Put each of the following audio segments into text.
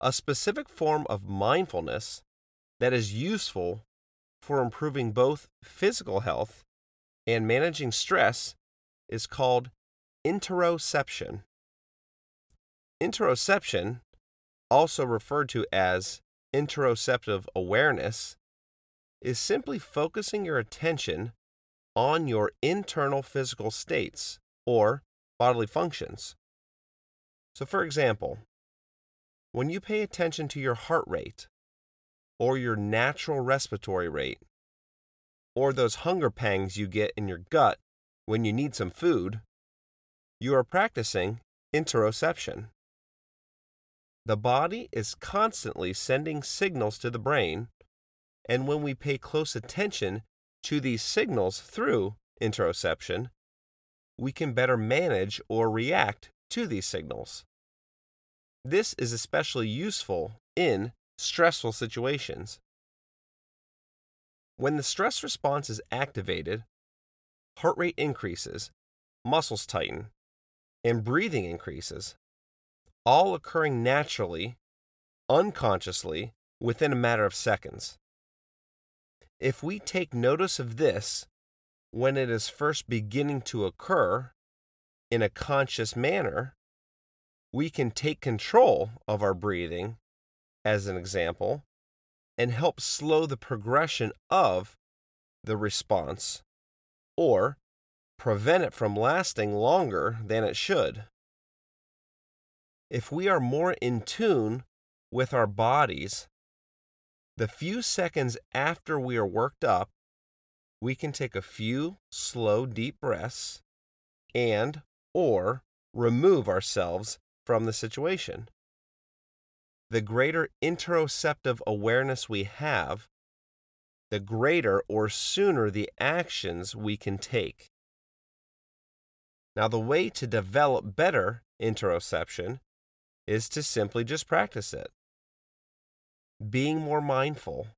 a specific form of mindfulness that is useful for improving both physical health and managing stress is called interoception. Interoception, also referred to as interoceptive awareness, is simply focusing your attention on your internal physical states or bodily functions. So, for example, when you pay attention to your heart rate or your natural respiratory rate, or those hunger pangs you get in your gut when you need some food, you are practicing interoception. The body is constantly sending signals to the brain, and when we pay close attention to these signals through interoception, we can better manage or react to these signals. This is especially useful in stressful situations when the stress response is activated, heart rate increases, muscles tighten, and breathing increases, all occurring naturally, unconsciously, within a matter of seconds. If we take notice of this when it is first beginning to occur in a conscious manner, we can take control of our breathing, as an example, and help slow the progression of the response or prevent it from lasting longer than it should. If we are more in tune with our bodies, the few seconds after we are worked up, we can take a few slow deep breaths and or remove ourselves from the situation the greater interoceptive awareness we have, the greater or sooner the actions we can take. Now, the way to develop better interoception is to simply just practice it. Being more mindful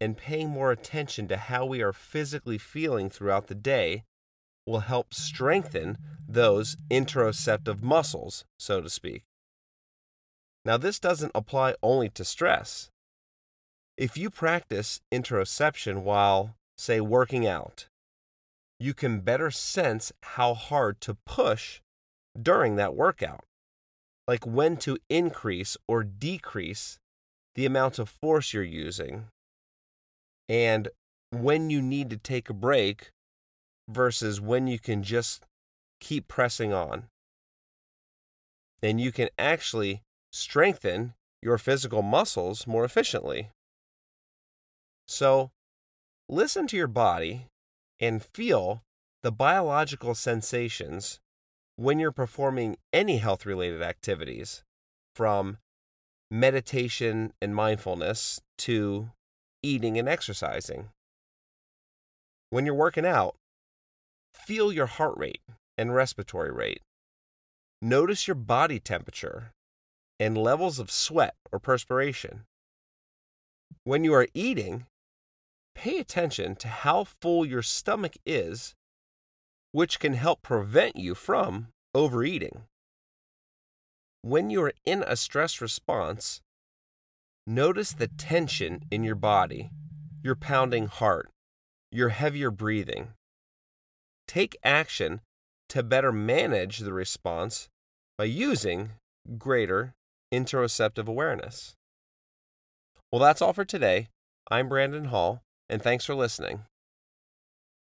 and paying more attention to how we are physically feeling throughout the day will help strengthen those interoceptive muscles, so to speak. Now, this doesn't apply only to stress. If you practice interoception while, say, working out, you can better sense how hard to push during that workout, like when to increase or decrease the amount of force you're using, and when you need to take a break versus when you can just keep pressing on. And you can actually strengthen your physical muscles more efficiently. So, listen to your body and feel the biological sensations when you're performing any health related activities, from meditation and mindfulness to eating and exercising. When you're working out, feel your heart rate and respiratory rate. Notice your body temperature and levels of sweat or perspiration. When you are eating, pay attention to how full your stomach is, which can help prevent you from overeating. When you are in a stress response, notice the tension in your body, your pounding heart, your heavier breathing. Take action to better manage the response by using greater interoceptive awareness. Well, that's all for today. I'm Brandon Hall, and thanks for listening.